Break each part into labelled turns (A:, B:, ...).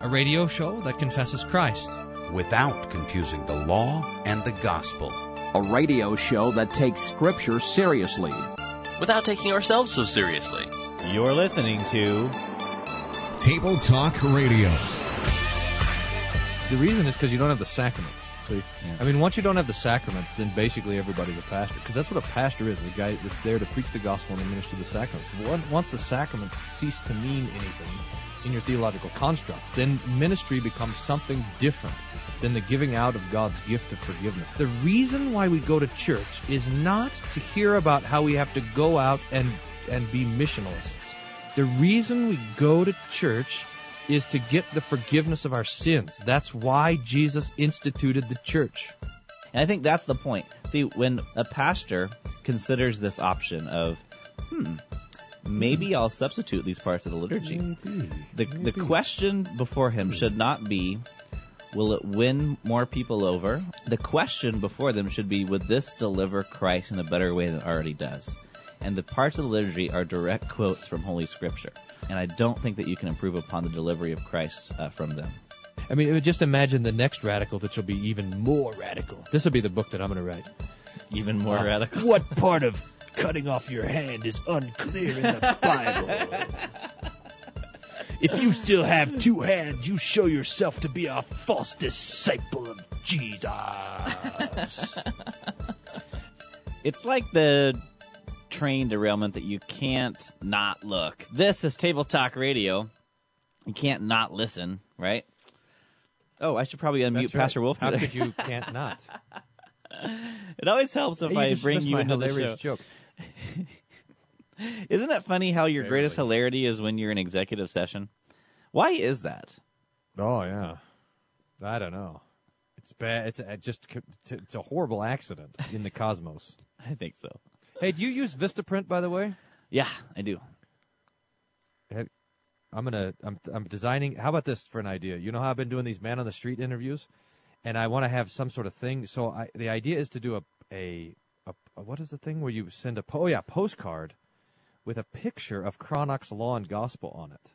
A: a radio show that confesses Christ
B: without confusing the law and the gospel.
C: A radio show that takes Scripture seriously
D: without taking ourselves so seriously.
E: You're listening to
F: Table Talk Radio.
G: The reason is because you don't have the sacraments. See, yeah. I mean, once you don't have the sacraments, then basically everybody's a pastor, because that's what a pastor is—a guy that's there to preach the gospel and administer the sacraments. Once the sacraments cease to mean anything in your theological construct, then ministry becomes something different than the giving out of God's gift of forgiveness. The reason why we go to church is not to hear about how we have to go out and and be missionalists. The reason we go to church is to get the forgiveness of our sins. That's why Jesus instituted the church.
E: And I think that's the point. See, when a pastor considers this option of, hmm, maybe I'll substitute these parts of the liturgy. Maybe, the maybe. the question before him should not be, will it win more people over? The question before them should be, would this deliver Christ in a better way than it already does? And the parts of the liturgy are direct quotes from Holy Scripture and I don't think that you can improve upon the delivery of Christ uh, from them.
G: I mean, just imagine the next radical that will be even more radical. This will be the book that I'm going to write.
E: Even more uh, radical.
G: What part of cutting off your hand is unclear in the Bible? if you still have two hands, you show yourself to be a false disciple of Jesus.
E: it's like the train derailment that you can't not look. This is Table Talk Radio. You can't not listen, right? Oh, I should probably unmute right. Pastor Wolf.
G: How could you can't not?
E: it always helps if
G: hey,
E: I bring you into the show.
G: Joke.
E: Isn't it funny how your greatest hilarity is when you're in executive session? Why is that?
G: Oh yeah, I don't know. It's bad. It's a, just it's a horrible accident in the cosmos.
E: I think so.
G: Hey, do you use Vistaprint by the way?
E: Yeah, I do.
G: I'm gonna I'm I'm designing. How about this for an idea? You know how I've been doing these man on the street interviews, and I want to have some sort of thing. So I, the idea is to do a, a a, a what is the thing where you send a oh yeah postcard with a picture of Cranach's Law and Gospel on it,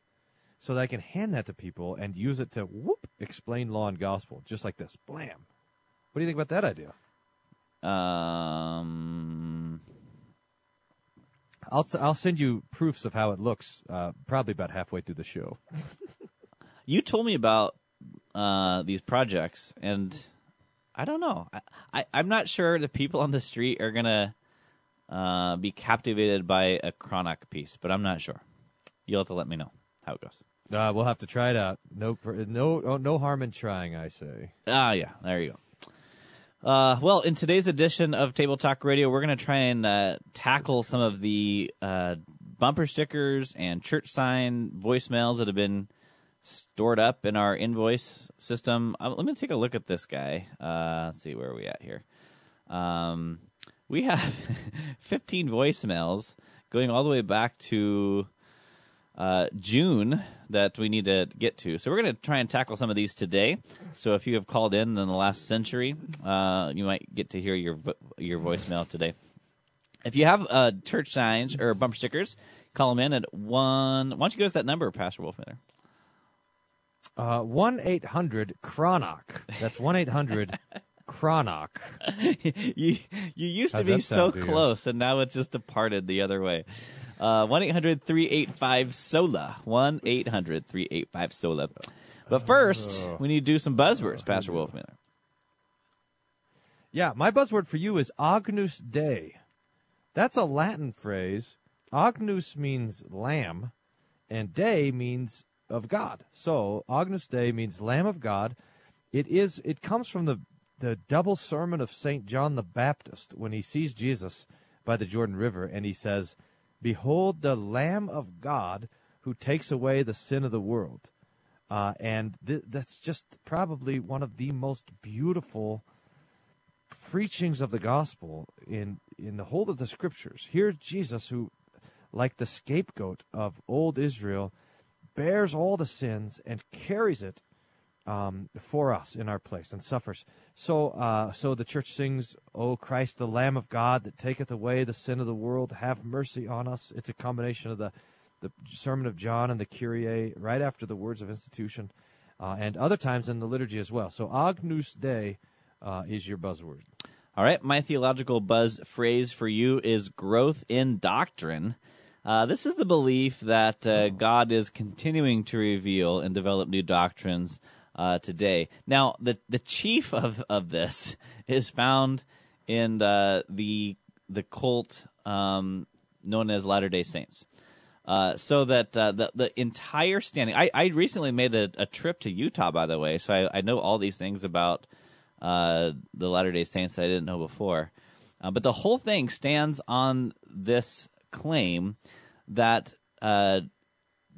G: so that I can hand that to people and use it to whoop explain Law and Gospel just like this. Blam. What do you think about that idea?
E: Um,
G: I'll I'll send you proofs of how it looks. Uh, probably about halfway through the show.
E: you told me about uh, these projects, and I don't know. I, I am not sure the people on the street are gonna uh, be captivated by a Cranach piece, but I'm not sure. You'll have to let me know how it goes.
G: Uh, we'll have to try it out. No, no, oh, no harm in trying. I say.
E: Ah, yeah. There you go. Uh, well, in today's edition of Table Talk Radio, we're going to try and uh, tackle some of the uh, bumper stickers and church sign voicemails that have been stored up in our invoice system. Uh, let me take a look at this guy. Uh, let's see where are we at here. Um, we have 15 voicemails going all the way back to uh, June that we need to get to. So we're going to try and tackle some of these today. So if you have called in in the last century, uh, you might get to hear your your voicemail today. If you have uh, church signs or bumper stickers, call them in at one. Why don't you give us that number, Pastor Wolfmueller?
G: Uh, one eight hundred Cranach. That's one eight hundred Cranach.
E: you you used How's to be so close, and now it's just departed the other way. Uh, 1 800 385 SOLA. 1 800 385 SOLA. But first, we need to do some buzzwords, Pastor Wolfmueller.
G: Yeah, my buzzword for you is Agnus Dei. That's a Latin phrase. Agnus means lamb, and Dei means of God. So Agnus Dei means Lamb of God. It is. It comes from the the double sermon of Saint John the Baptist when he sees Jesus by the Jordan River, and he says, Behold the Lamb of God who takes away the sin of the world. Uh, and th- that's just probably one of the most beautiful preachings of the gospel in in the whole of the scriptures. Here's Jesus who, like the scapegoat of old Israel, bears all the sins and carries it um, for us in our place and suffers. So, uh, so the church sings, "O Christ, the Lamb of God that taketh away the sin of the world, have mercy on us." It's a combination of the the Sermon of John and the Kyrie right after the words of institution. uh, and other times in the liturgy as well. So Agnus Dei uh, is your buzzword.
E: All right, my theological buzz phrase for you is growth in doctrine. Uh, this is the belief that uh, God is continuing to reveal and develop new doctrines uh, today. Now, the the chief of, of this is found in uh, the the cult um, known as Latter Day Saints. Uh, so that uh, the the entire standing, I, I recently made a, a trip to Utah, by the way, so I, I know all these things about uh, the Latter Day Saints that I didn't know before. Uh, but the whole thing stands on this claim that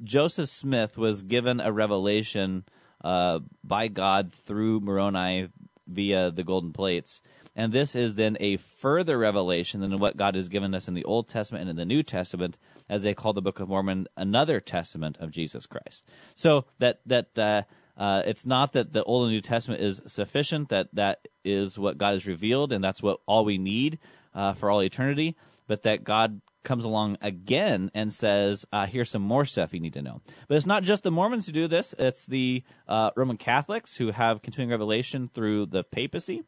E: Joseph Smith was given a revelation uh, by God through Moroni via the golden plates. And this is then a further revelation than what God has given us in the Old Testament and in the New Testament, as they call the Book of Mormon another testament of Jesus Christ. So that that uh, uh, it's not that the Old and New Testament is sufficient; that that is what God has revealed, and that's what all we need uh, for all eternity. But that God comes along again and says, uh, "Here's some more stuff you need to know." But it's not just the Mormons who do this; it's the uh, Roman Catholics who have continuing revelation through the papacy.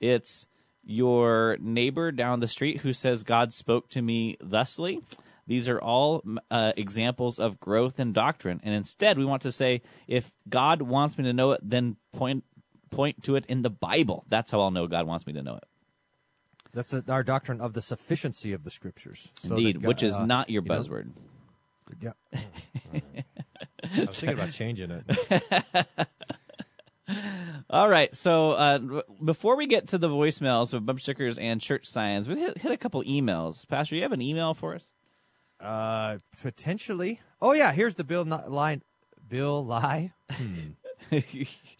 E: It's your neighbor down the street who says, "God spoke to me thusly." These are all uh, examples of growth in doctrine, and instead we want to say, if God wants me to know it, then point point to it in the Bible. That's how I'll know God wants me to know it.
G: That's a, our doctrine of the sufficiency of the scriptures. So
E: Indeed,
G: that
E: which is
G: uh,
E: not your
G: you know,
E: buzzword.
G: Yeah. Oh. I was thinking about changing it.
E: All right, so uh, before we get to the voicemails of bump stickers and church signs, we hit, hit a couple emails. Pastor, you have an email for us?
G: Uh, potentially. Oh yeah, here's the Bill Nye line. Bill Nye. Hmm.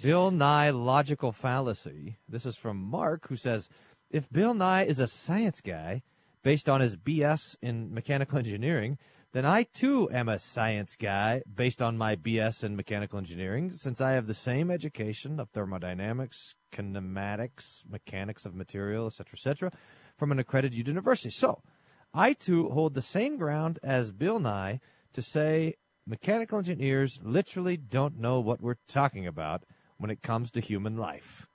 G: Bill Nye logical fallacy. This is from Mark, who says, if Bill Nye is a science guy based on his BS in mechanical engineering, then I too am a science guy based on my BS in mechanical engineering, since I have the same education of thermodynamics, kinematics, mechanics of material, etc., etc., from an accredited university. So, I too hold the same ground as Bill Nye to say mechanical engineers literally don't know what we're talking about when it comes to human life.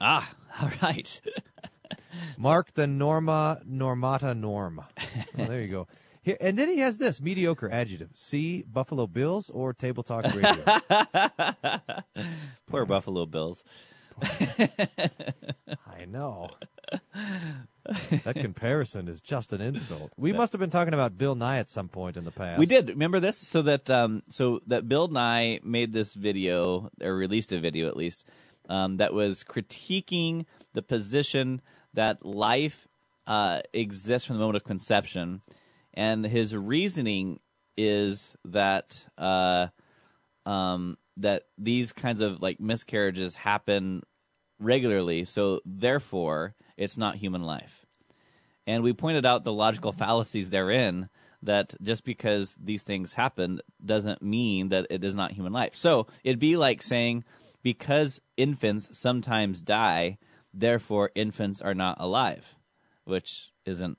E: Ah, all right.
G: Mark the Norma Normata Norm. Oh, there you go. Here, and then he has this mediocre adjective. See Buffalo Bills or Table Talk Radio.
E: Poor Buffalo Bills.
G: I know. that comparison is just an insult. We must have been talking about Bill Nye at some point in the past.
E: We did remember this, so that um, so that Bill Nye made this video or released a video at least um, that was critiquing the position that life uh, exists from the moment of conception, and his reasoning is that uh, um, that these kinds of like miscarriages happen regularly, so therefore it's not human life. And we pointed out the logical fallacies therein that just because these things happen doesn't mean that it is not human life. So it'd be like saying because infants sometimes die, therefore infants are not alive, which isn't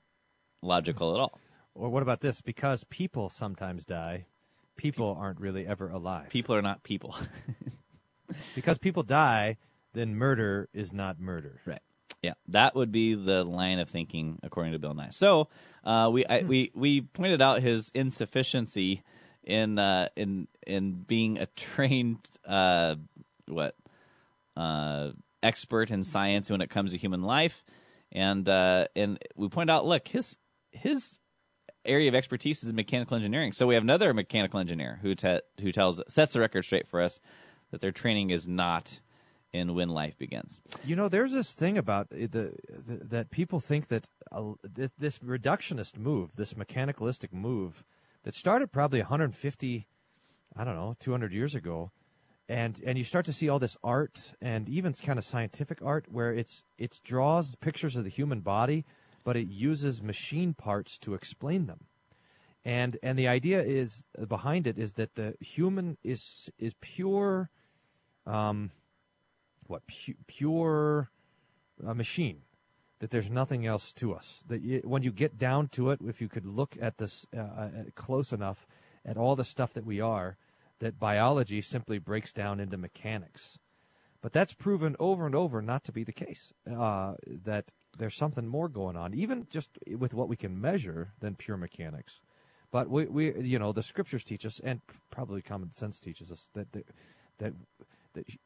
E: logical at all.
G: Or what about this? Because people sometimes die, people aren't really ever alive.
E: People are not people.
G: because people die, then murder is not murder.
E: Right. Yeah, that would be the line of thinking according to Bill Nye. So uh, we I, we we pointed out his insufficiency in uh, in in being a trained uh, what uh, expert in science when it comes to human life, and uh, and we point out, look, his his area of expertise is in mechanical engineering. So we have another mechanical engineer who te- who tells sets the record straight for us that their training is not in when life begins.
G: You know, there's this thing about the, the that people think that uh, th- this reductionist move, this mechanicalistic move, that started probably 150, I don't know, 200 years ago, and and you start to see all this art and even kind of scientific art where it's it draws pictures of the human body, but it uses machine parts to explain them. And and the idea is behind it is that the human is is pure um, what pu- pure uh, machine that there's nothing else to us that you, when you get down to it if you could look at this uh, uh, close enough at all the stuff that we are that biology simply breaks down into mechanics. But that's proven over and over not to be the case. Uh, that there's something more going on, even just with what we can measure than pure mechanics. But we, we you know, the scriptures teach us, and probably common sense teaches us that that that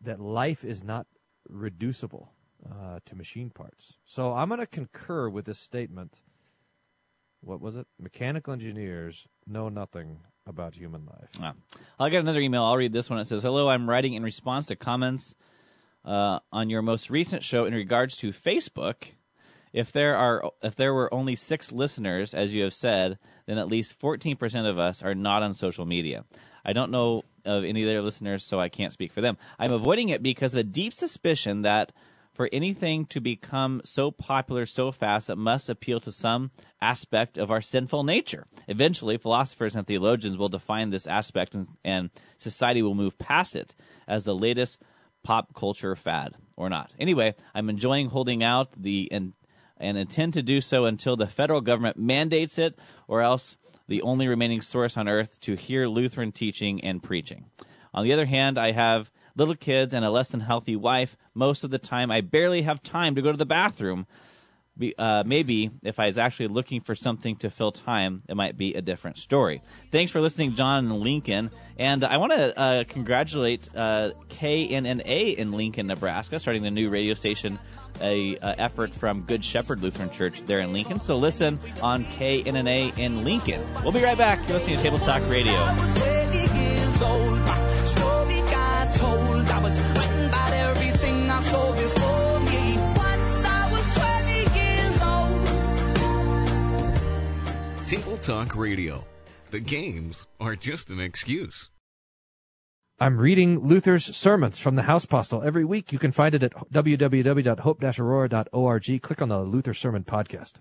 G: that, life is not reducible uh, to machine parts. So I'm going to concur with this statement. What was it? Mechanical engineers know nothing about human life.
E: Ah. I got another email. I'll read this one. It says, "Hello, I'm writing in response to comments uh, on your most recent show in regards to Facebook. If there are if there were only six listeners, as you have said, then at least 14% of us are not on social media. I don't know of any of their listeners, so I can't speak for them. I'm avoiding it because of a deep suspicion that." For anything to become so popular so fast, it must appeal to some aspect of our sinful nature. Eventually, philosophers and theologians will define this aspect, and, and society will move past it as the latest pop culture fad or not. Anyway, I'm enjoying holding out the and and intend to do so until the federal government mandates it or else the only remaining source on earth to hear Lutheran teaching and preaching. On the other hand, I have little kids and a less than healthy wife. Most of the time, I barely have time to go to the bathroom. Be, uh, maybe if I was actually looking for something to fill time, it might be a different story. Thanks for listening, John and Lincoln. And I want to uh, congratulate uh, KNNA in Lincoln, Nebraska, starting the new radio station, a uh, effort from Good Shepherd Lutheran Church there in Lincoln. So listen on KNNA in Lincoln. We'll be right back. You're listening to Table Talk Radio.
F: Table Talk Radio. The games are just an excuse.
G: I'm reading Luther's sermons from the House Postil every week. You can find it at www.hope-aurora.org. Click on the Luther Sermon Podcast.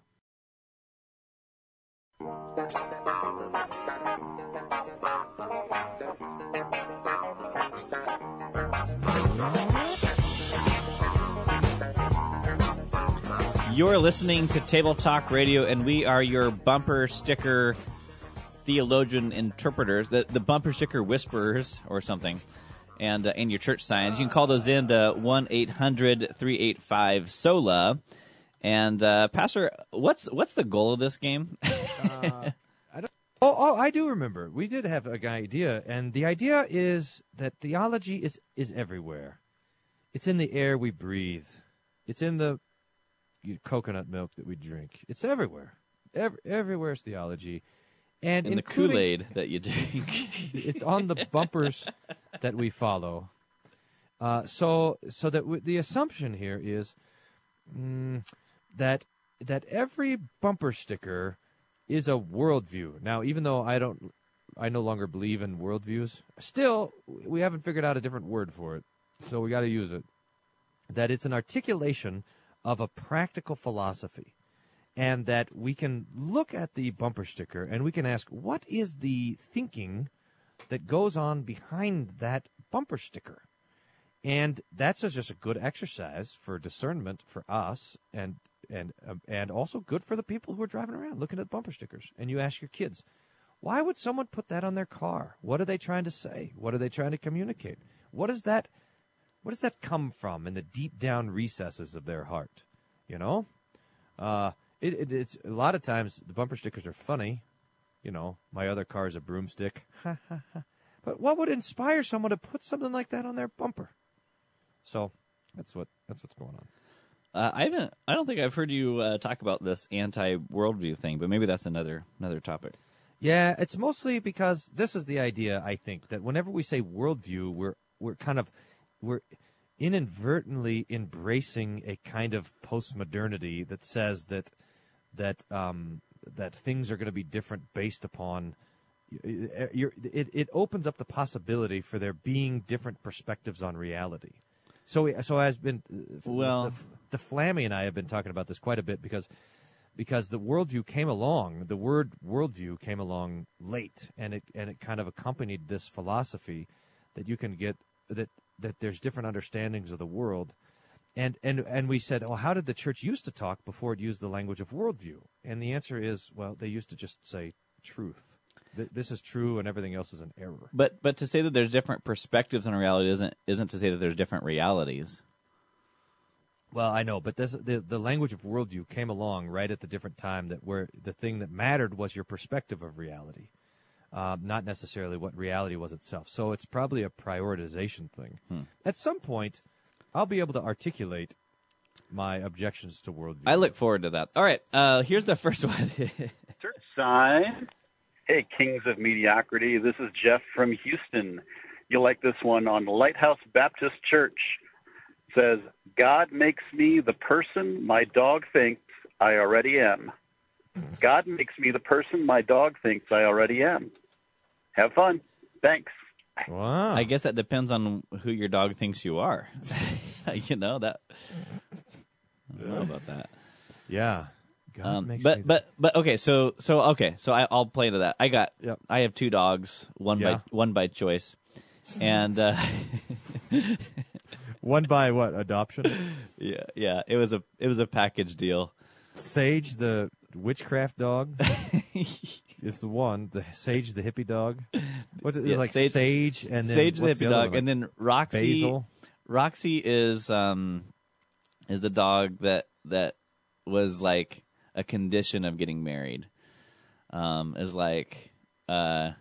E: You're listening to Table Talk Radio, and we are your bumper sticker theologian interpreters, the, the bumper sticker whisperers or something, and uh, and your church signs. You can call those in to 1 800 385 SOLA. And uh, Pastor, what's what's the goal of this game?
G: I don't. oh, I do remember. We did have an idea, and the idea is that theology is is everywhere. It's in the air we breathe. It's in the you- coconut milk that we drink. It's everywhere. Every, everywhere's theology, and
E: in the Kool Aid that you drink.
G: it's on the bumpers that we follow. Uh, so, so that w- the assumption here is mm, that that every bumper sticker is a worldview. Now, even though I don't, I no longer believe in worldviews. Still, we haven't figured out a different word for it, so we got to use it. That it's an articulation of a practical philosophy and that we can look at the bumper sticker and we can ask, what is the thinking that goes on behind that bumper sticker? And that's just a good exercise for discernment for us and and um, and also good for the people who are driving around looking at bumper stickers. And you ask your kids, why would someone put that on their car? What are they trying to say? What are they trying to communicate? What is that what does that come from in the deep down recesses of their heart? You know, uh, it, it, it's a lot of times the bumper stickers are funny. You know, my other car is a broomstick. but what would inspire someone to put something like that on their bumper? So that's what that's what's going on.
E: Uh, I haven't. I don't think I've heard you uh, talk about this anti-worldview thing, but maybe that's another another topic.
G: Yeah, it's mostly because this is the idea. I think that whenever we say worldview, we're we're kind of we're inadvertently embracing a kind of postmodernity that says that that um, that things are going to be different based upon. Eh, eh, You're, it it opens up the possibility for there being different perspectives on reality. So so has been uh,
E: Well-
G: the, the Flammy and I have been talking about this quite a bit because because the worldview came along, the word worldview came along late, and it and it kind of accompanied this philosophy that you can get that that there's different understandings of the world, and and and we said, well, how did the church used to talk before it used the language of worldview? And the answer is, well, they used to just say truth. th- this is true and everything else is an error.
E: But but to say that there's different perspectives on reality isn't isn't to say that there's different realities.
G: Well, I know, but this the the language of worldview came along right at the different time that where the thing that mattered was your perspective of reality, um, not necessarily what reality was itself. So it's probably a prioritization thing. At some point, I'll be able to articulate my objections to worldview.
E: I look forward to that. All right, uh, here's the first one.
H: Church sign. Hey, Kings of Mediocrity. This is Jeff from Houston. You'll like this one on Lighthouse Baptist Church. It says, God makes me the person my dog thinks I already am. God makes me the person my dog thinks I already am. Have fun. Thanks.
G: wow.
E: I guess that depends on who your dog thinks you are. you know that. I don't know about that.
G: yeah. God
E: Um,
G: makes
E: but
G: me-
E: but but okay, so so okay, so I, I'll play into that. I got
G: Yep.
E: I have two dogs, one
G: Yeah.
E: by one by choice, and uh,
G: one by what adoption?
E: yeah yeah it was a it was a package deal.
G: Sage the witchcraft dog is the one. The Sage the hippie dog. What's it? It's
E: Yeah,
G: like
E: Sage-
G: Sage, and then
E: Sage the
G: what's
E: hippie
G: other
E: dog,
G: one?
E: and then Roxy.
G: Basil.
E: Roxy is um is the dog that that was like a condition of getting married. Um, is like uh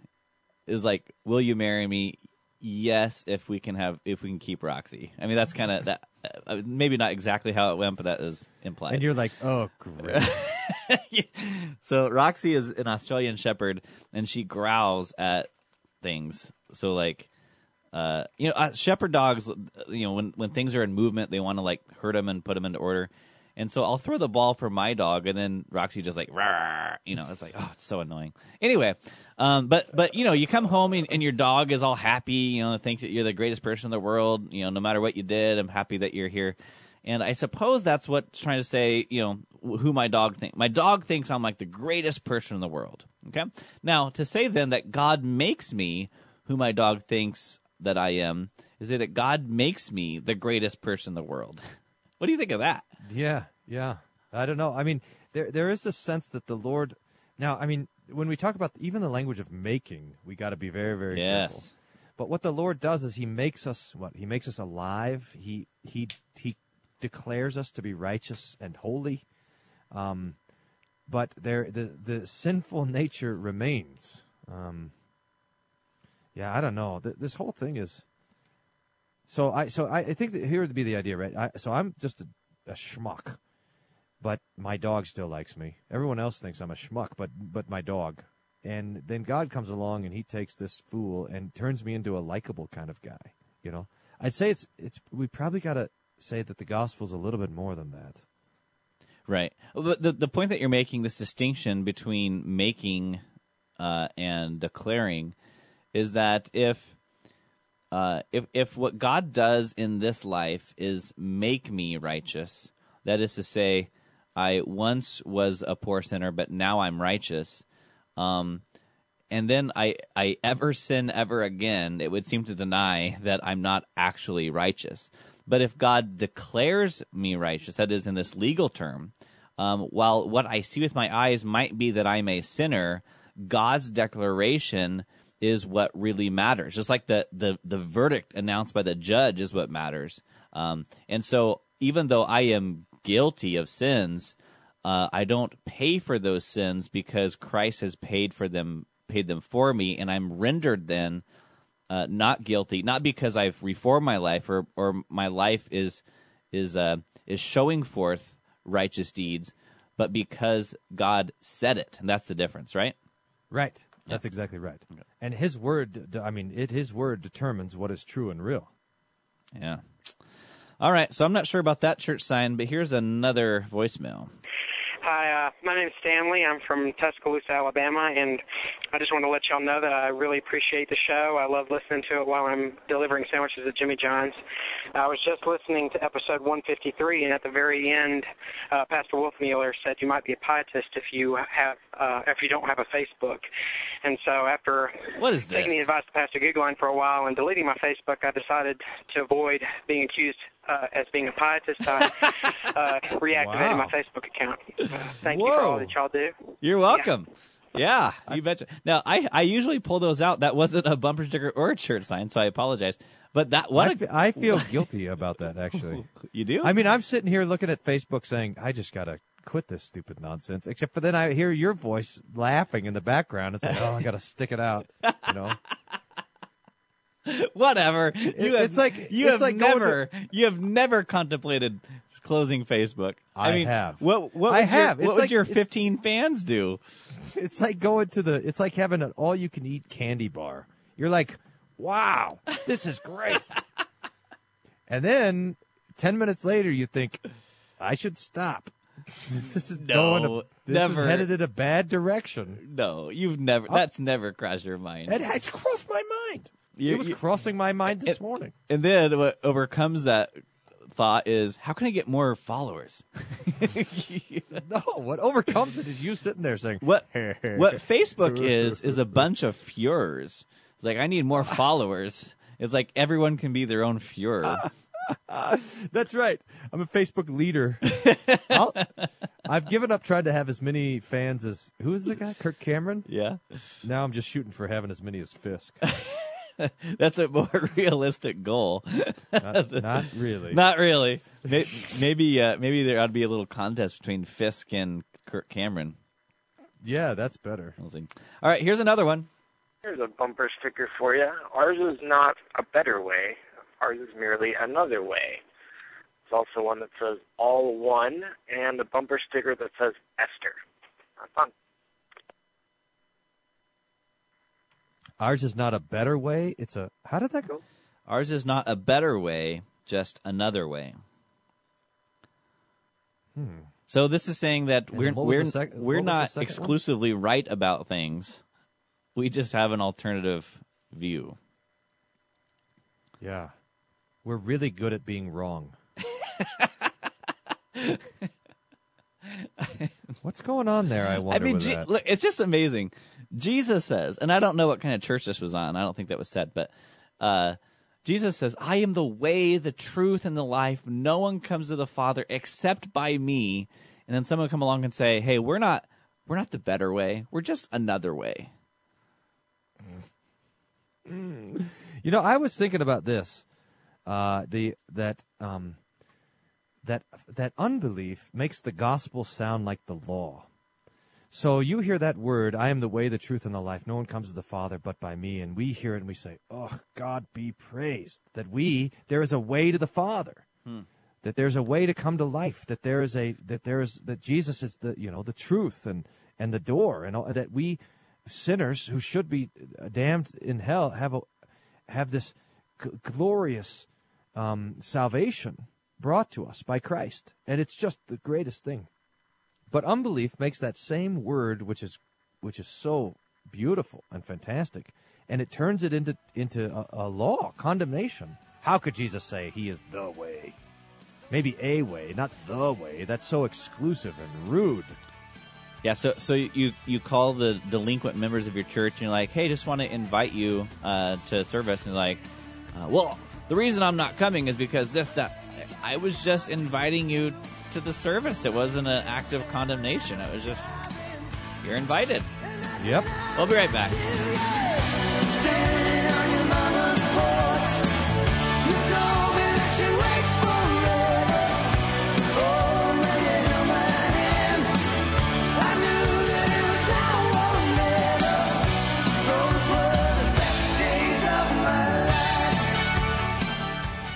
E: is like, will you marry me? Yes, if we can have if we can keep Roxy. I mean, that's kind of that. Uh, maybe not exactly how it went, but that is implied.
G: and you're like, oh, great.
E: so Roxy is an Australian Shepherd, and she growls at things. So like, uh, you know, uh, Shepherd dogs, you know, when when things are in movement, they want to like hurt them and put them into order. And so I'll throw the ball for my dog, and then Roxy just like, you know, it's like, oh, it's so annoying. Anyway, um, but but you know, you come home and, and your dog is all happy, you know, thinks that you're the greatest person in the world. You know, no matter what you did, I'm happy that you're here. And I suppose that's what's trying to say, you know, who my dog thinks. My dog thinks I'm like the greatest person in the world. Okay. Now, to say then that God makes me who my dog thinks that I am, is say that God makes me the greatest person in the world. what do you think of that?
G: Yeah, yeah. I don't know. I mean, there there is this sense that the Lord. Now, I mean, when we talk about even the language of making, we got to be very, very careful.
E: Yes.
G: But what the Lord does is He makes us what He makes us alive. He He He declares us to be righteous and holy. Um, but there the the sinful nature remains. Um, yeah, I don't know. Th- this whole thing is. So I so I, think that here would be the idea, right? I, so I'm just a, a schmuck, but my dog still likes me. Everyone else thinks I'm a schmuck, but but my dog. And then God comes along and he takes this fool and turns me into a likable kind of guy. You know, I'd say it's it's we probably got to say that the gospel's a little bit more than that.
E: Right. But the the point that you're making, this distinction between making uh, and declaring, is that if uh, if if what God does in this life is make me righteous, that is to say, I once was a poor sinner, but now I'm righteous. Um, and then I, I ever sin ever again, it would seem to deny that I'm not actually righteous. But if God declares me righteous, that is in this legal term, um, while what I see with my eyes might be that I'm a sinner, God's declaration is what really matters. Just like the, the, the verdict announced by the judge is what matters. Um, and so even though I am guilty of sins, uh, I don't pay for those sins because Christ has paid for them, paid them for me, and I'm rendered then uh, not guilty, not because I've reformed my life or or my life is is uh, is showing forth righteous deeds, but because God said it, and that's the difference, right?
G: Right. That's exactly right. And His word, I mean, it His word determines what is true and real.
E: Yeah. All right, so I'm not sure about that church sign, but here's another voicemail.
I: Hi, uh, my name is Stanley. I'm from Tuscaloosa, Alabama, and I just want to let y'all know that I really appreciate the show. I love listening to it while I'm delivering sandwiches at Jimmy John's. I was just listening to episode 153, and at the very end, uh, Pastor Wolfmueller said you might be a pietist if you have uh, if you don't have a Facebook. And so after
E: What is
I: taking the advice of Pastor Googline for a while and deleting my Facebook, I decided to avoid being accused uh, as being a pietist. I uh, reactivated
G: Wow.
I: my Facebook account. Uh, thank you for all that y'all do.
E: You're welcome. Yeah, you betcha. Now, I, I usually pull those out. That wasn't a bumper sticker or a shirt sign, so I apologize. But that what
G: I
E: a-
G: fe- I feel guilty about that actually.
E: you do.
G: I mean, I'm sitting here looking at Facebook saying, I just got to quit this stupid nonsense. Except for then I hear your voice laughing in the background. It's like, oh, I got to stick it out. You know?
E: Whatever. You have,
G: it's like-
E: you
G: it's
E: have
G: like going to-
E: never you have never contemplated closing Facebook.
G: I
E: mean,
G: have.
E: What what
G: I have.
E: Your, what would
G: like-
E: your 15 fans do?
G: It's like going to the, it's like having an all you can eat candy bar. You're like, wow, this is great. and then 10 minutes later, you think, I should stop. This is going to, this
E: never.
G: is headed in a bad direction.
E: No, you've never. That's never crossed your mind.
G: It, it's crossed my mind.
E: You-
G: it was
E: you-
G: crossing my mind this morning.
E: And then what overcomes that thought is, how can I get more followers?
G: No, what overcomes it is you sitting there saying,
E: What what Facebook is is a bunch of Fuhrers. It's like I need more followers. It's like everyone can be their own Fuhrer.
G: That's right. I'm a Facebook leader. I've given up trying to have as many fans as who's the guy? Kirk Cameron.
E: yeah,
G: Now I'm just shooting for having as many as Fisk.
E: that's a more realistic goal.
G: Not, not really.
E: Not really. May- Maybe uh, maybe there ought to be a little contest between Fisk and Kirk Cameron.
G: yeah, that's better.
E: We'll see. All right, here's another one.
J: Here's a bumper sticker for you. Ours is not a better way. Ours is merely another way. It's also one that says all one and a bumper sticker that says Esther. Have fun.
G: Ours is not a better way. It's a. How did that go?
E: Ours is not a better way, just another way. So this is saying that
G: Hmm. And
E: we're
G: then what was
E: we're
G: sec-
E: we're not
G: second one?
E: exclusively right about things. We just have an alternative view.
G: Yeah, we're really good at being wrong. What's going on there? I
E: I mean,
G: with
E: Je-
G: that.
E: look, it's just amazing. Jesus says, and I don't know what kind of church this was on. I don't think that was said, but uh, Jesus says, "I am the way, the truth, and the life. No one comes to the Father except by me." And then someone come along and say, "Hey, we're not, we're not the better way. We're just another way."
G: You know, I was thinking about this. Uh, the that um, that that unbelief makes the gospel sound like the law. So you hear that word, "I am the way, the truth, and the life. No one comes to the Father but by me." And we hear it and we say, "Oh, God be praised that we there is a way to the Father." That there's a way to come to life. That there is a that there is that Jesus is the you know the truth and and the door and all, that we sinners who should be uh, damned in hell have a have this g- glorious um, salvation brought to us by Christ, and it's just the greatest thing. But unbelief makes that same word, which is which is so beautiful and fantastic, and it turns it into into a, a law, condemnation. How could Jesus say He is the way? Maybe a way, not the way. That's so exclusive and rude.
E: Yeah, so so you you call the delinquent members of your church and you're like, hey, just want to invite you uh, to service, and like, uh, well, the reason I'm not coming is because this that I was just inviting you to the service. It wasn't an act of condemnation. It was just you're invited.
G: Yep.
E: We'll be right back.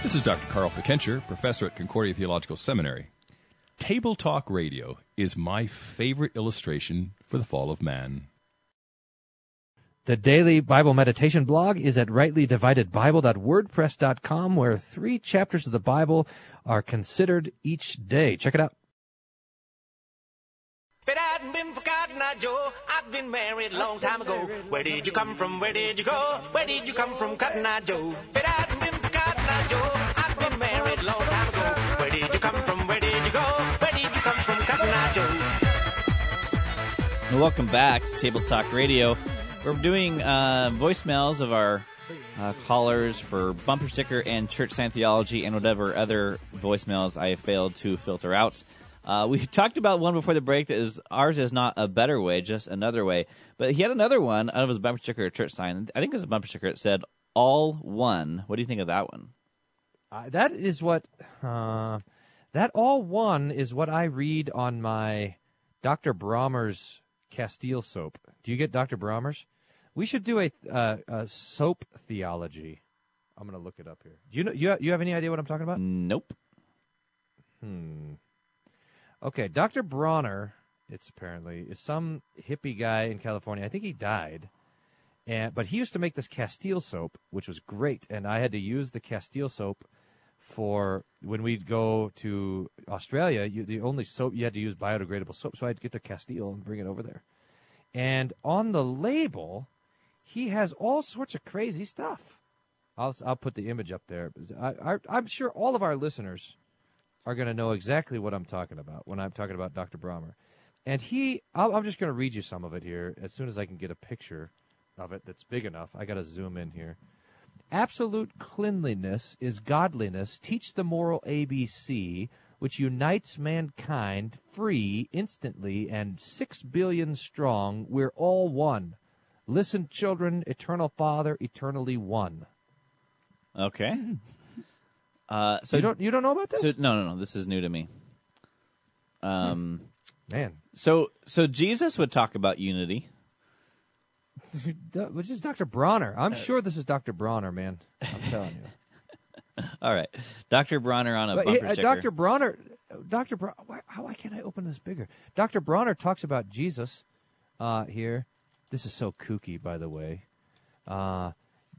K: This is Dr. Carl Fickenscher, professor at Concordia Theological Seminary. Table Talk Radio is my favorite illustration for the fall of man.
G: The daily Bible meditation blog is at rightlydividedbible.wordpress.com, where three chapters of the Bible are considered each day. Check it out.
L: If it hadn't been for Cotton Eye Joe, I'd been married a long time ago. Where did you come from? Where did you go? Where did you come from, Cotton Eye Joe? If it hadn't been for Cotton Eye Joe, I'd been married a long time ago. Where did you come from?
E: Welcome back to Table Talk Radio. We're doing uh, voicemails of our uh, callers for bumper sticker and church sign theology and whatever other voicemails I failed to filter out. Uh, we talked about one before the break that is ours is not a better way, just another way. But he had another one out of his bumper sticker or church sign. I think it was a bumper sticker that said "All One." What do you think of that one?
G: Uh, that is what uh, that all one is what I read on my Dr. Bronner's Castile soap. Do you get Dr. Bronner's? We should do a, uh, a soap theology. I'm going to look it up here. Do you know you you have any idea what I'm talking about?
E: Nope.
G: Hmm. Okay, Dr. Bronner, it's apparently is some hippie guy in California. I think he died. And but he used to make this Castile soap, which was great, and I had to use the Castile soap for when we'd go to Australia. You, the only soap you had to use biodegradable soap, so I'd get the Castile and bring it over there. And on the label, he has all sorts of crazy stuff. I'll I'll put the image up there. I, I I'm sure all of our listeners are going to know exactly what I'm talking about when I'm talking about Dr. Bronner. And he, I'll, I'm just going to read you some of it here as soon as I can get a picture of it that's big enough. I got to zoom in here. Absolute cleanliness is godliness. Teach the moral ABC, which unites mankind free instantly and six billion strong. We're all one. Listen, children, eternal Father, eternally one.
E: Okay. Uh, so
G: you don't you don't know about this?
E: So, no, no, no. This is new to me. Um,
G: Man,
E: so so Jesus would talk about unity.
G: which is Dr. Bronner. I'm sure this is Dr. Bronner, man. I'm telling you.
E: All right, Doctor Bronner on a
G: But,
E: bumper
G: hey, uh,
E: sticker.
G: Dr. Bronner, Dr. Bron- why, how why can't I open this bigger? Dr. Bronner talks about Jesus uh, here. This is so kooky, by the way. Uh,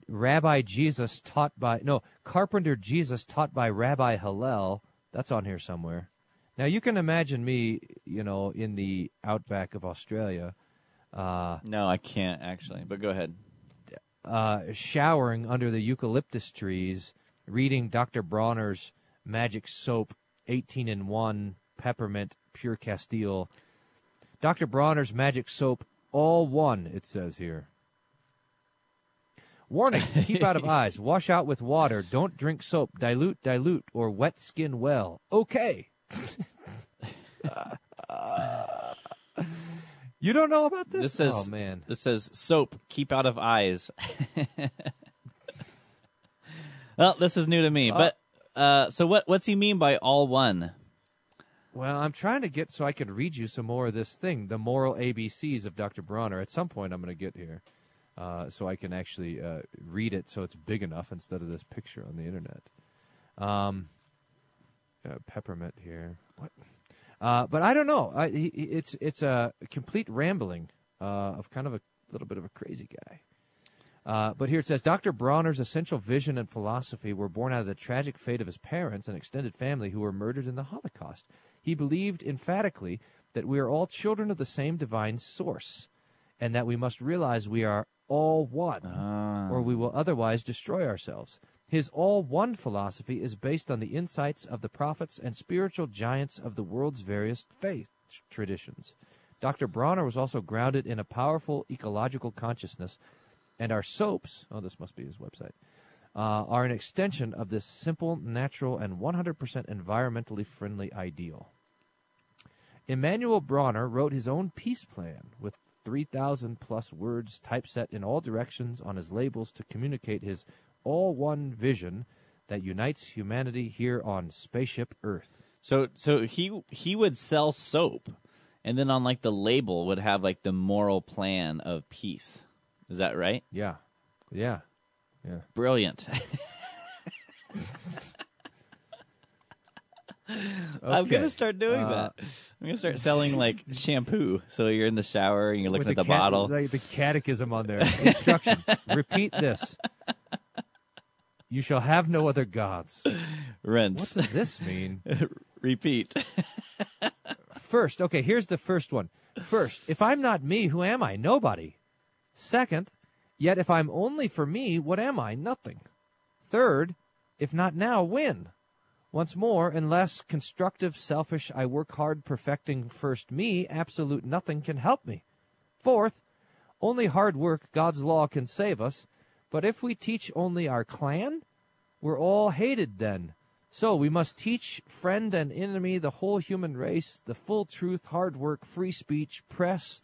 G: Rabbi Jesus taught by no Carpenter Jesus taught by Rabbi Hillel. That's on here somewhere. Now you can imagine me, you know, in the outback of Australia. Uh,
E: no, I can't actually. But go ahead.
G: uh, showering under the eucalyptus trees, reading Dr. Bronner's Magic Soap, 18 in 1, Peppermint, Pure Castile. Dr. Bronner's Magic Soap, all one, it says here. Warning, keep out of eyes. Wash out with water. Don't drink soap. Dilute, dilute, or wet skin well. Okay. you don't know about this?
E: This says
G: oh, man.
E: This says soap. Keep out of eyes. well, this is new to me.
G: Uh,
E: but uh, so what? What's he mean by all one?
G: Well, I'm trying to get so I can read you some more of this thing, the moral ABCs of Dr. Bronner. At some point, I'm going to get here, uh, so I can actually uh, read it so it's big enough instead of this picture on the internet. Um, uh, peppermint here. What? Uh, but I don't know. I, he, it's it's a complete rambling uh, of kind of a little bit of a crazy guy. Uh, but here it says Dr. Bronner's essential vision and philosophy were born out of the tragic fate of his parents and extended family who were murdered in the Holocaust. He believed emphatically that we are all children of the same divine source, and that we must realize we are all one, or we will otherwise destroy ourselves. His all one philosophy is based on the insights of the prophets and spiritual giants of the world's various faith traditions. Dr. Bronner was also grounded in a powerful ecological consciousness, and our soaps, oh, this must be his website, uh, are an extension of this simple, natural, and 100% environmentally friendly ideal. Emmanuel Bronner wrote his own peace plan with 3,000 plus words typeset in all directions on his labels to communicate his all one vision that unites humanity here on spaceship Earth.
E: So so he he would sell soap, and then on like the label would have like the moral plan of peace. Is that right?
G: Yeah, yeah, yeah.
E: Brilliant. I'm gonna start doing
G: Uh,
E: that. I'm gonna start selling like shampoo. So you're in the shower and you're looking
G: With
E: at the,
G: cat-
E: bottle.
G: like the catechism on there. Instructions. Repeat this. You shall have no other gods.
E: Rinse.
G: What does this mean?
E: Repeat.
G: First, okay, here's the first one. First, if I'm not me, who am I? Nobody. Second, yet if I'm only for me, what am I? Nothing. Third, if not now, when? Once more, unless constructive, selfish, I work hard perfecting first me, absolute nothing can help me. Fourth, only hard work, God's law can save us. But if we teach only our clan, we're all hated then. So we must teach friend and enemy, the whole human race, the full truth, hard work, free speech, press,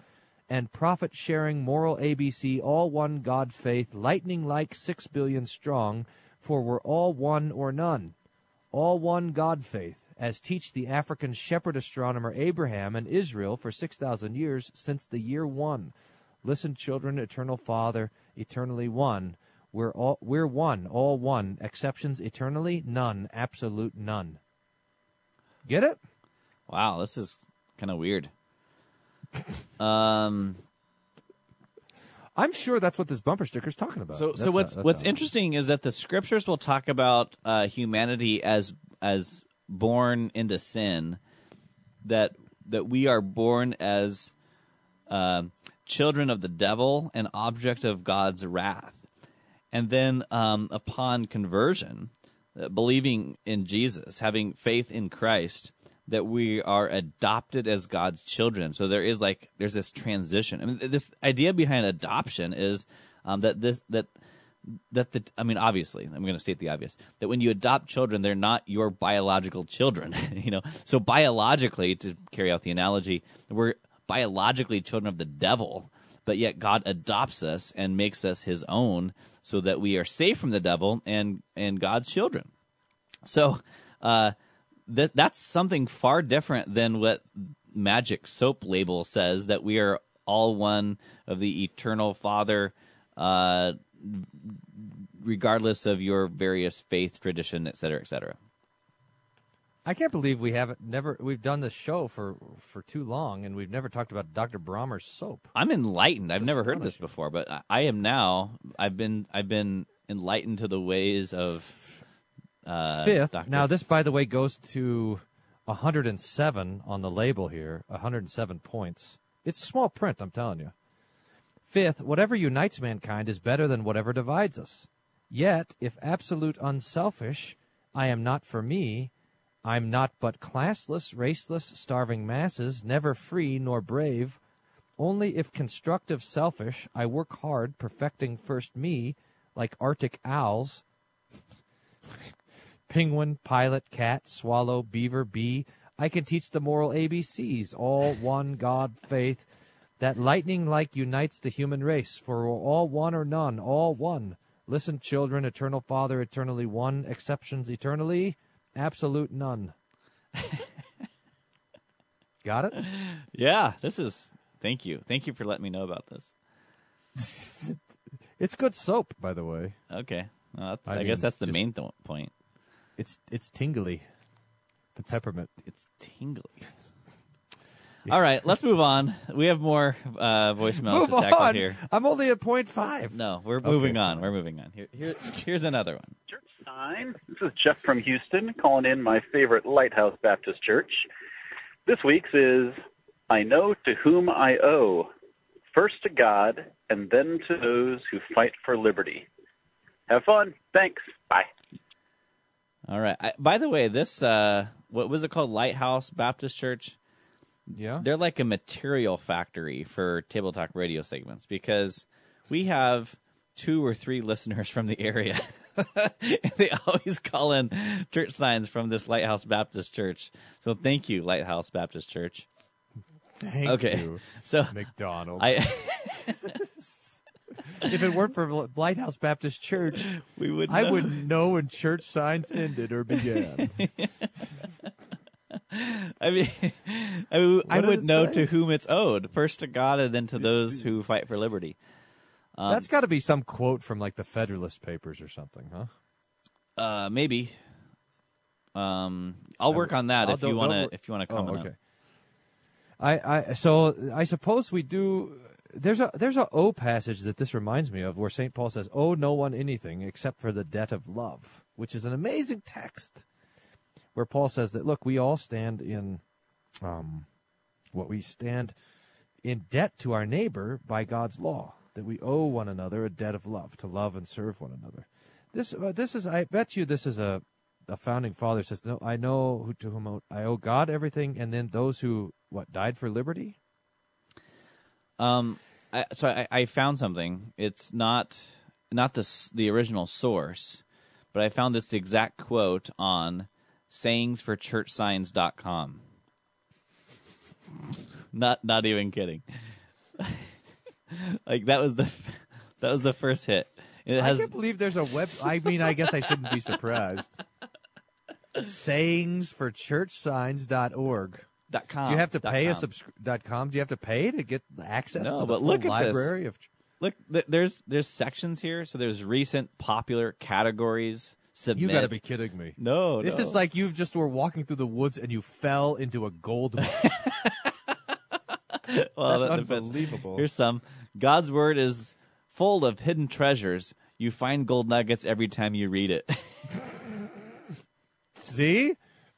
G: and profit sharing moral ABC, all one God faith, lightning like six billion strong, for we're all one or none. All one God faith, as teach the African shepherd astronomer Abraham and Israel for 6,000 years since the year one. Listen, children, eternal Father, eternally one. We're all we're one, all one. Exceptions eternally none, absolute none. Get it?
E: Wow, this is kind of weird. um,
G: I'm sure that's what this bumper sticker's talking about.
E: So,
G: That's
E: so what's what's interesting is that the scriptures will talk about uh, humanity as as born into sin, that that we are born as uh, children of the devil, an object of God's wrath, and then um, upon conversion, uh, believing in Jesus, having faith in Christ, that we are adopted as God's children. So there is like there's this transition. I mean, this idea behind adoption is um, that this that that the I mean, obviously, I'm going to state the obvious that when you adopt children, they're not your biological children. you know, so biologically, to carry out the analogy, we're biologically children of the devil, but yet God adopts us and makes us His own, so that we are safe from the devil and and God's children. So uh, that that's something far different than what Magic Soap label says that we are all one of the eternal Father, uh, regardless of your various faith, tradition, et cetera, et cetera.
G: I can't believe we haven't never we've done this show for for too long and we've never talked about Dr. Bronner's soap.
E: I'm enlightened. I've never heard this before, but I, I am now. I've been I've been enlightened to the ways of uh,
G: Fifth.
E: Dr.
G: Now this by the way goes to 107 on the label here, 107 points. It's small print, I'm telling you. Fifth, whatever unites mankind is better than whatever divides us. Yet, if absolute unselfish, I am not for me, I'm not but classless, raceless, starving masses, never free nor brave. Only if constructive selfish, I work hard, perfecting first me, like Arctic owls, penguin, pilot, cat, swallow, beaver, bee. I can teach the moral ABCs, all one God faith. That lightning like unites the human race, for we're all one or none, all one. Listen, children, eternal Father, eternally one, exceptions eternally, absolute none. Got it?
E: Yeah, this is. Thank you, thank you for letting me know about this.
G: It's good soap, by the way.
E: Okay, well, that's,
G: I
E: I, guess that's the main th- point.
G: It's it's tingly. The peppermint.
E: It's tingly. All right, let's move on. We have more uh, voicemails
G: Move
E: to tackle
G: on.
E: here.
G: I'm only at point five.
E: No, we're
G: Okay,
E: moving on. We're moving on. Here, here, here's another one.
H: Sign. This is Jeff from Houston calling in my favorite Lighthouse Baptist Church. This week's is I know to whom I owe, first to God and then to those who fight for liberty. Have fun. Thanks. Bye.
E: All right. I, by the way, this uh, what was it called? Lighthouse Baptist Church.
G: Yeah.
E: They're like a material factory for Table Talk radio segments because we have two or three listeners from the area. they always call in church signs from this Lighthouse Baptist Church. So thank you, Lighthouse Baptist Church.
G: Thank
E: okay.
G: you,
E: So
G: McDonald's.
E: I
G: if it weren't for Lighthouse Baptist Church,
E: we would.
G: I
E: know.
G: wouldn't know when church signs ended or began.
E: I mean, I, mean, I would know
G: say?
E: to whom it's owed. First to God, and then to those who fight for liberty. Um,
G: That's got to be some quote from like the Federalist Papers or something, huh?
E: Uh, maybe. Um, I'll work on that
G: I'll
E: if you
G: don't-
E: want
G: don't
E: to. If you want to
G: Oh,
E: comment.
G: okay.
E: on.
G: I, I so I suppose we do. There's a there's a O passage that this reminds me of where Saint Paul says, "Owe no one anything except for the debt of love," which is an amazing text. Where Paul says that, look, we all stand in, um, what we stand in debt to our neighbor by God's law. That we owe one another a debt of love to love and serve one another. This uh, this is I bet you this is a a founding father says no I know who, to whom I owe God everything and then those who what died for liberty.
E: Um, I, so I, I found something. It's not not the the original source, but I found this exact quote on sayingsforchurchsigns.com. Not not even kidding. like that was the that was the first hit. It
G: I can't believe there's a web. I mean, I guess I shouldn't be surprised. Sayings for churchsigns.org.
E: dot com.
G: Do you have to pay a
E: com.
G: subscri- dot com? Do you have to pay to get access
E: No,
G: to the
E: look at
G: library of?
E: Look, th- there's there's sections here. So there's recent popular categories. Submit.
G: You got to be kidding me.
E: No,
G: This
E: no.
G: is like you just were walking through the woods and you fell into a gold mine.
E: Well,
G: That's
E: that depends.
G: unbelievable.
E: Here's some. God's word is full of hidden treasures. You find gold nuggets every time you read it.
G: See,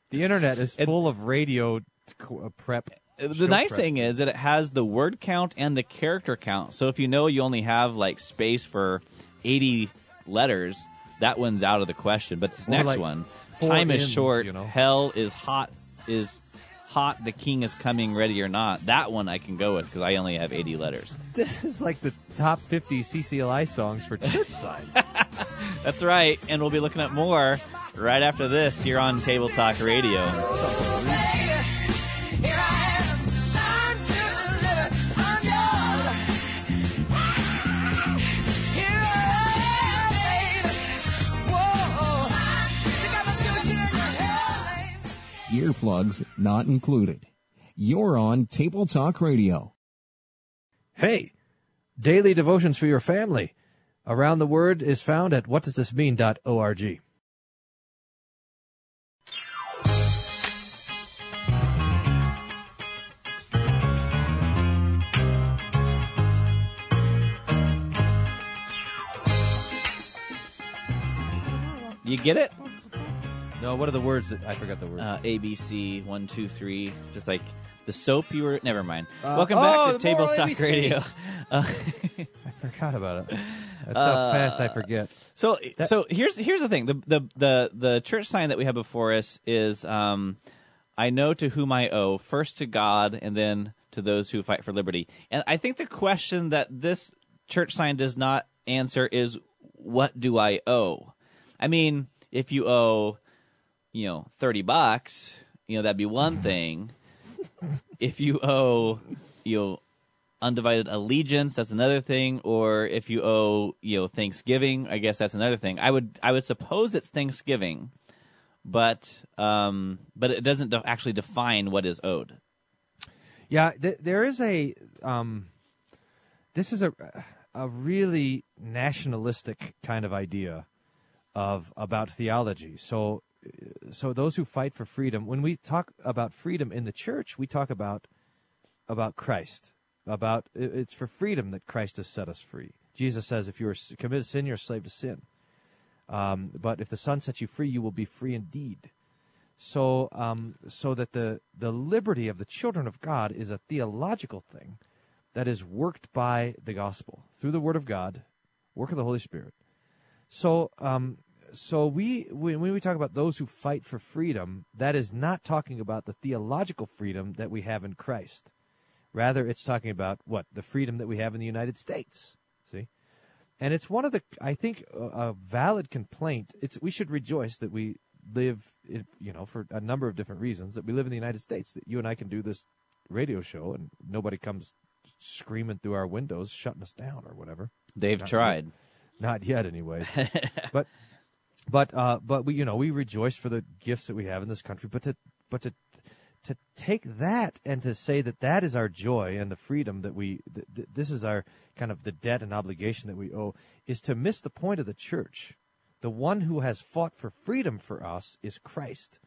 G: the internet is full of radio uh, prep.
E: the nice
G: prep.
E: thing is that it has the word count and the character count. So if you know you only have like space for 80 letters, that one's out of the question. But this
G: Or
E: next
G: like
E: one, time is short,
G: you know.
E: hell is hot, is hot, the king is coming, ready or not. That one I can go with because I only have 80 letters.
G: This is like the top 50 CCLI songs for church signs.
E: That's right, and we'll be looking at more right after this here on Table Talk Radio.
M: Earplugs not included. You're on Table Talk Radio.
G: Hey, daily devotions for your family. Around the Word is found at whatdoesthismean.org.
E: You get it?
G: No, what are the words that I forgot the words?
E: Uh, ABC one two three, just like the soap you were. Never mind.
G: Uh,
E: Welcome back
G: oh,
E: to Table Talk
G: ABC.
E: Radio. Uh,
G: I forgot about it. That's
E: Uh,
G: how fast I forget.
E: So so here's here's the thing. The the the the church sign that we have before us is um I know to whom I owe, first to God and then to those who fight for liberty. And I think the question that this church sign does not answer is what do I owe? I mean, if you owe, you know, 30 bucks, you know, that'd be one thing. if you owe, you know, undivided allegiance that's another thing or if you owe you know thanksgiving i guess that's another thing i would i would suppose it's thanksgiving but um but it doesn't de- actually define what is owed
G: Yeah, th- there is a. Um, this is a a really nationalistic kind of idea of about theology. So, so those who fight for freedom, when we talk about freedom in the church, we talk about about Christ. About it's for freedom that Christ has set us free. Jesus says, "If you are committed sin, you're a slave to sin." Um, but if the Son sets you free, you will be free indeed. So, um, so that the the liberty of the children of God is a theological thing that is worked by the gospel through the Word of God, work of the Holy Spirit. So, um, so we when, we talk about those who fight for freedom, that is not talking about the theological freedom that we have in Christ. Rather, it's talking about what the freedom that we have in the United States. See, and it's one of the I think a, valid complaint. It's we should rejoice that we live, you know, for a number of different reasons that we live in the United States. That you and I can do this radio show and nobody comes screaming through our windows, shutting us down or whatever.
E: They've
G: Not
E: tried.
G: yet. Not yet, anyways. but but uh, but we you know we rejoice for the gifts that we have in this country. But to but to to take that and to say that that is our joy and the freedom that we th- th- this is our kind of the debt and obligation that we owe is to miss the point of the church. The one who has fought for freedom for us is Christ,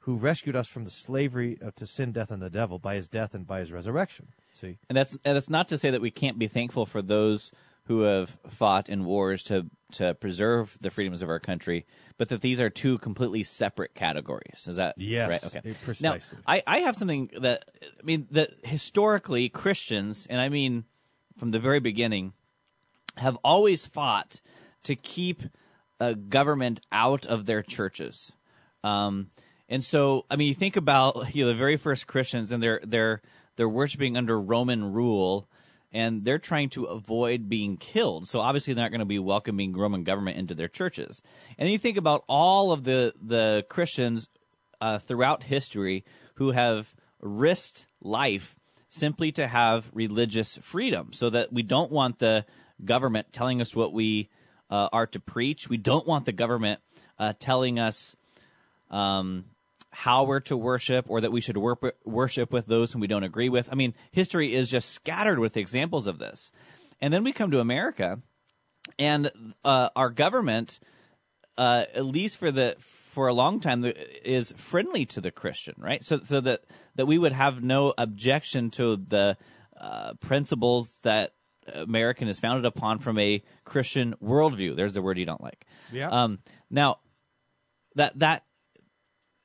G: who rescued us from the slavery uh, to sin, death, and the devil by his death and by his resurrection. See,
E: and that's and that's not to say that we can't be thankful for those who have fought in wars to to preserve the freedoms of our country, but that these are two completely separate categories. Is that
G: Yes,
E: right? Okay,
G: eh,
E: Now. I, I have something that I mean that historically Christians, and I mean from the very beginning, have always fought to keep a government out of their churches. Um, and so, I mean, you think about you know the very first Christians, and they're they're they're worshiping under Roman rule, and they're trying to avoid being killed. So obviously, they're not going to be welcoming Roman government into their churches. And you think about all of the the Christians uh, throughout history who have risked life simply to have religious freedom, so that we don't want the government telling us what we uh, are to preach. We don't want the government uh, telling us um, how we're to worship or that we should wor- worship with those whom we don't agree with. I mean, history is just scattered with examples of this. And then we come to America, and uh, our government, uh, at least for the for a long time, is friendly to the Christian, right? So, so that that we would have no objection to the uh, principles that American is founded upon from a Christian worldview. There's the word you don't like.
G: Yeah.
E: Um, now, that that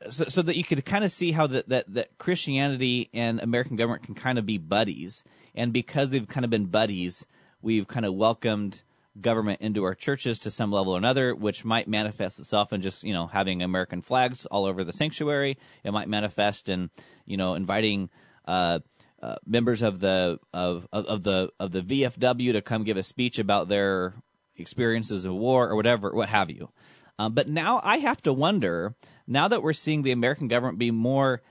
E: so, so that you could kind of see how that, that that Christianity and American government can kind of be buddies, and because they've kind of been buddies, we've kind of welcomed government into our churches to some level or another, which might manifest itself in just you know having American flags all over the sanctuary. It might manifest in you know inviting. Uh, uh, members of the of, of of the of the VFW to come give a speech about their experiences of war or whatever, what have you. Um, but now I have to wonder, now that we're seeing the American government be more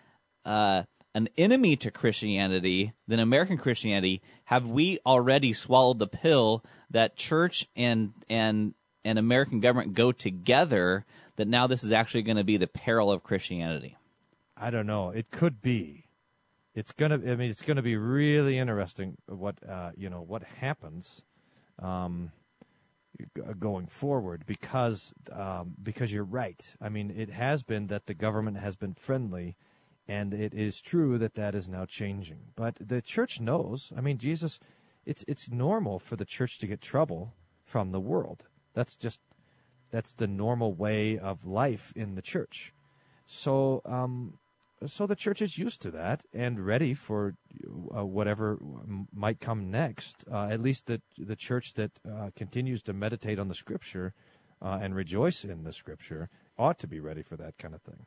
E: uh, an enemy to Christianity than American Christianity, have we already swallowed the pill that church and and and American government go together? That now this is actually going to be the peril of Christianity.
G: I don't know. It could be. It's gonna. I mean, it's gonna be really interesting what uh, you know what happens um, going forward because um, because you're right. I mean, it has been that the government has been friendly, and it is true that that is now changing. But the church knows. I mean, Jesus. It's it's normal for the church to get trouble from the world. That's just that's the normal way of life in the church. So um, so the church is used to that and ready for uh, whatever m- might come next. Uh, at least the the church that uh, continues to meditate on the Scripture uh, and rejoice in the Scripture ought to be ready for that kind of thing.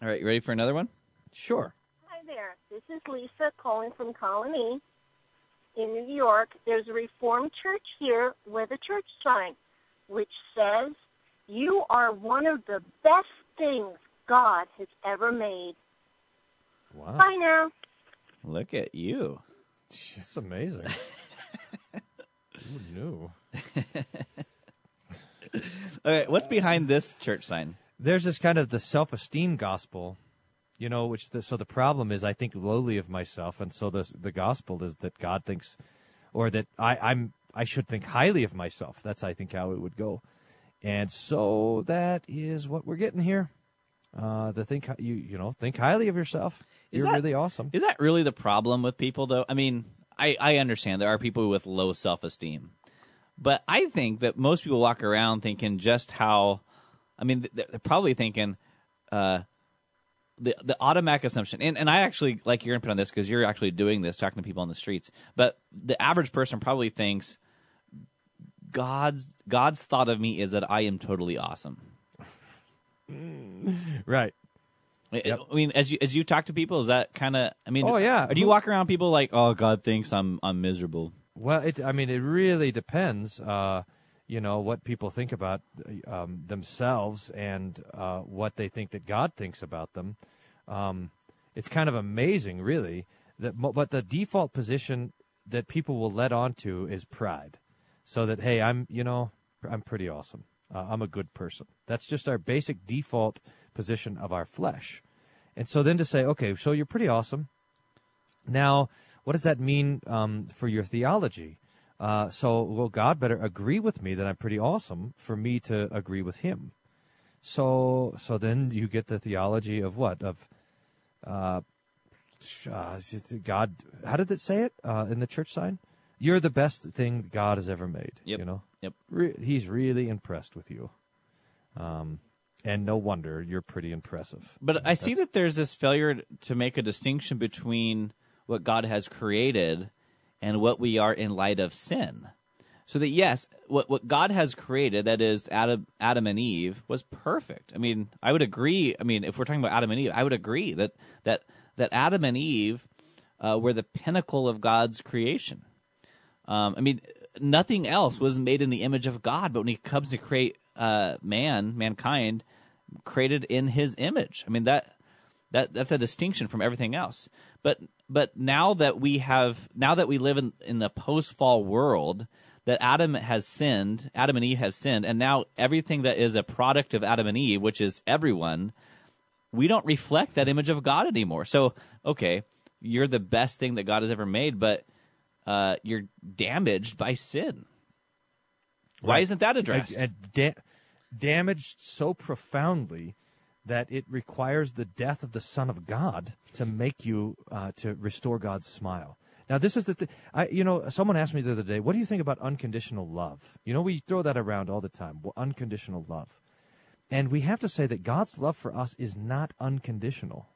E: All right, you ready for another one?
G: Sure.
N: Hi there. This is Lisa calling from Colonie in New York. There's a Reformed church here with a church sign which says, You are one of the best things God has ever made.
G: Wow.
N: Bye now.
E: Look at you.
G: It's amazing. Who knew?
E: All right, what's behind this church sign?
G: There's this kind of the self-esteem gospel, you know, which the, so the problem is I think lowly of myself, and so the the gospel is that God thinks, or that I, I'm I should think highly of myself. That's I think how it would go, and so that is what we're getting here. Uh, the think you you know think highly of yourself.
E: Is
G: You're
E: that-
G: really awesome.
E: Is that really the problem with people, though? I mean, I, I understand there are people with low self esteem, but I think that most people walk around thinking just how. I mean, they're they're probably thinking uh, the the automatic assumption, and, and I actually like your input on this because you're actually doing this, talking to people on the streets. But the average person probably thinks God's God's thought of me is that I am totally awesome.
G: Right.
E: I I mean, as you as you talk to people, is that kind of? I mean,
G: Oh, yeah.
E: Or do you walk around people like, oh, God thinks I'm I'm miserable?
G: Well, it. I mean, it really depends. Uh, you know what people think about um, themselves and uh, what they think that God thinks about them. Um, it's kind of amazing, really. That, mo- but the default position that people will let on to is pride. So that hey, I'm you know I'm pretty awesome. Uh, I'm a good person. That's just our basic default position of our flesh. And so then to say, okay, so you're pretty awesome. Now, what does that mean um, for your theology? Uh, so, well, God better agree with me that I'm pretty awesome for me to agree with Him. So, so then you get the theology of what of uh, uh, God. How did it say it uh, in the church sign? You're the best thing God has ever made.
E: Yep.
G: You know.
E: Yep.
G: Re- he's really impressed with you. Um, and no wonder you're pretty impressive.
E: But I see that there's this failure to make a distinction between what God has created and what we are in light of sin. So that yes, what what God has created, that is Adam Adam and Eve, was perfect. I mean, I would agree. I mean, if we're talking about Adam and Eve, I would agree that that that Adam and Eve uh, were the pinnacle of God's creation. Um, I mean, nothing else was made in the image of God, but when He comes to create uh, man, mankind, created in His image. I mean that That that's a distinction from everything else. But but now that we have now that we live in in the post fall world, that Adam has sinned, Adam and Eve have sinned, and now everything that is a product of Adam and Eve, which is everyone, we don't reflect that image of God anymore. So, okay, you're the best thing that God has ever made, but uh, you're damaged by sin. Why
G: Right.
E: isn't that addressed?
G: And- and da- damaged so profoundly that it requires the death of the Son of God to make you uh, to restore God's smile. Now, this is the th- I, you know, someone asked me the other day, "What do you think about unconditional love?" You know, we throw that around all the time. Well, unconditional love, and we have to say that God's love for us is not unconditional.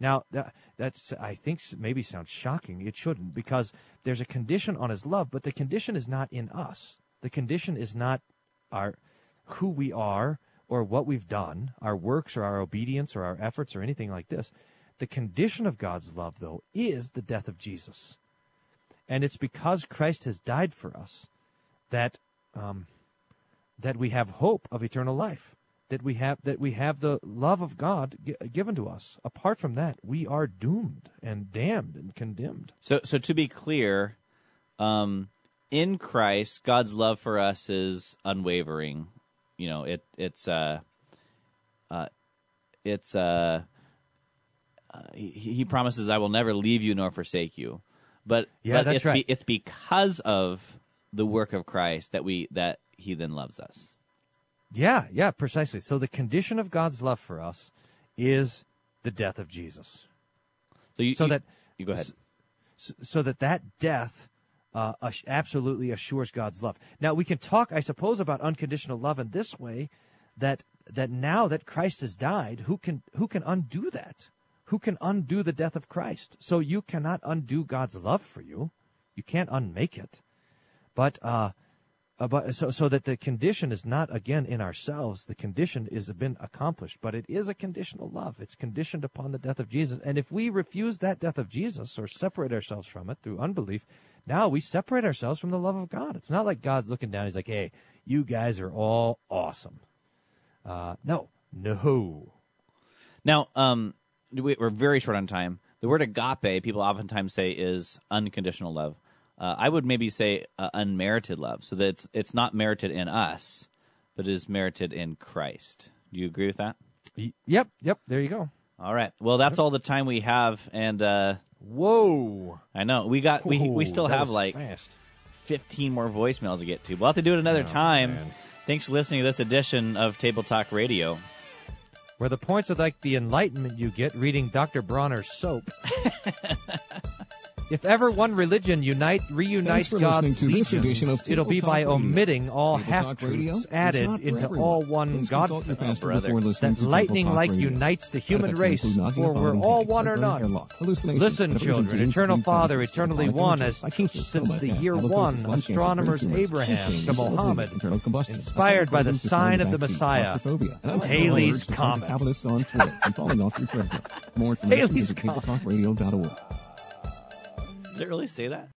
G: Now, that, that's I think maybe sounds shocking. It shouldn't because there's a condition on His love, but the condition is not in us. The condition is not our who we are or what we've done, our works or our obedience or our efforts or anything like this. The condition of God's love, though, is the death of Jesus, and it's because Christ has died for us that um, that we have hope of eternal life. That we have that we have the love of God gi- given to us. Apart from that, we are doomed and damned and condemned.
E: So, so to be clear, um, in Christ, God's love for us is unwavering. You know, it it's uh, uh, it's uh, uh he, he promises, "I will never leave you nor forsake you." But
G: Yeah,
E: but
G: that's
E: it's
G: right.
E: it's because of the work of Christ that we that He then loves us.
G: Yeah, yeah, precisely. So the condition of God's love for us is the death of Jesus.
E: So you
G: so
E: you-
G: that
E: you go ahead.
G: s- so that that death uh, absolutely assures God's love. Now we can talk, I suppose, about unconditional love in this way: that that now that Christ has died, who can who can undo that? Who can undo the death of Christ? So you cannot undo God's love for you. You can't unmake it. But uh, but so so that the condition is not again in ourselves. The condition is been accomplished, but it is a conditional love. It's conditioned upon the death of Jesus. And if we refuse that death of Jesus or separate ourselves from it through unbelief, now we separate ourselves from the love of God. It's not like God's looking down. He's like, "Hey, you guys are all awesome." Uh, no, no.
E: Now, um, we- we're very short on time. The word agape, people oftentimes say, is unconditional love. Uh, I would maybe say uh, unmerited love, so that it's it's not merited in us, but it is merited in Christ. Do you agree with that?
G: Yep, yep. There you go.
E: All right. Well, that's all the time we have, and uh,
G: whoa,
E: I know we got we we still
G: that
E: have
G: was
E: like
G: fast.
E: fifteen more voicemails to get to. We'll have to do it another
G: Oh,
E: time.
G: man.
E: Thanks for listening to this edition of Table Talk Radio.
G: Where the points are like the enlightenment you get reading Dr. Bronner's soap. if ever one religion unite reunites
M: Thanks for
G: God's
M: listening to this
G: legions,
M: edition of
G: it'll be by
M: Radio.
G: omitting all
M: Table
G: half truths added into
M: everyone.
G: all one
M: Please
G: God.
E: brother.
G: That lightning like
M: Radio.
G: unites the human race, for we're all one or none. Listen, children, eternal Father, eternally one, as teached since the year one, astronomers Abraham to Mohammed,
M: bleeding, internal combustion,
G: inspired by the sign of the Messiah,
M: Halley's
G: Comet.
M: contact Capitalists on Twitter and falling off your treadmill. For more information, Halley's
G: Comet.
E: Did it really say that?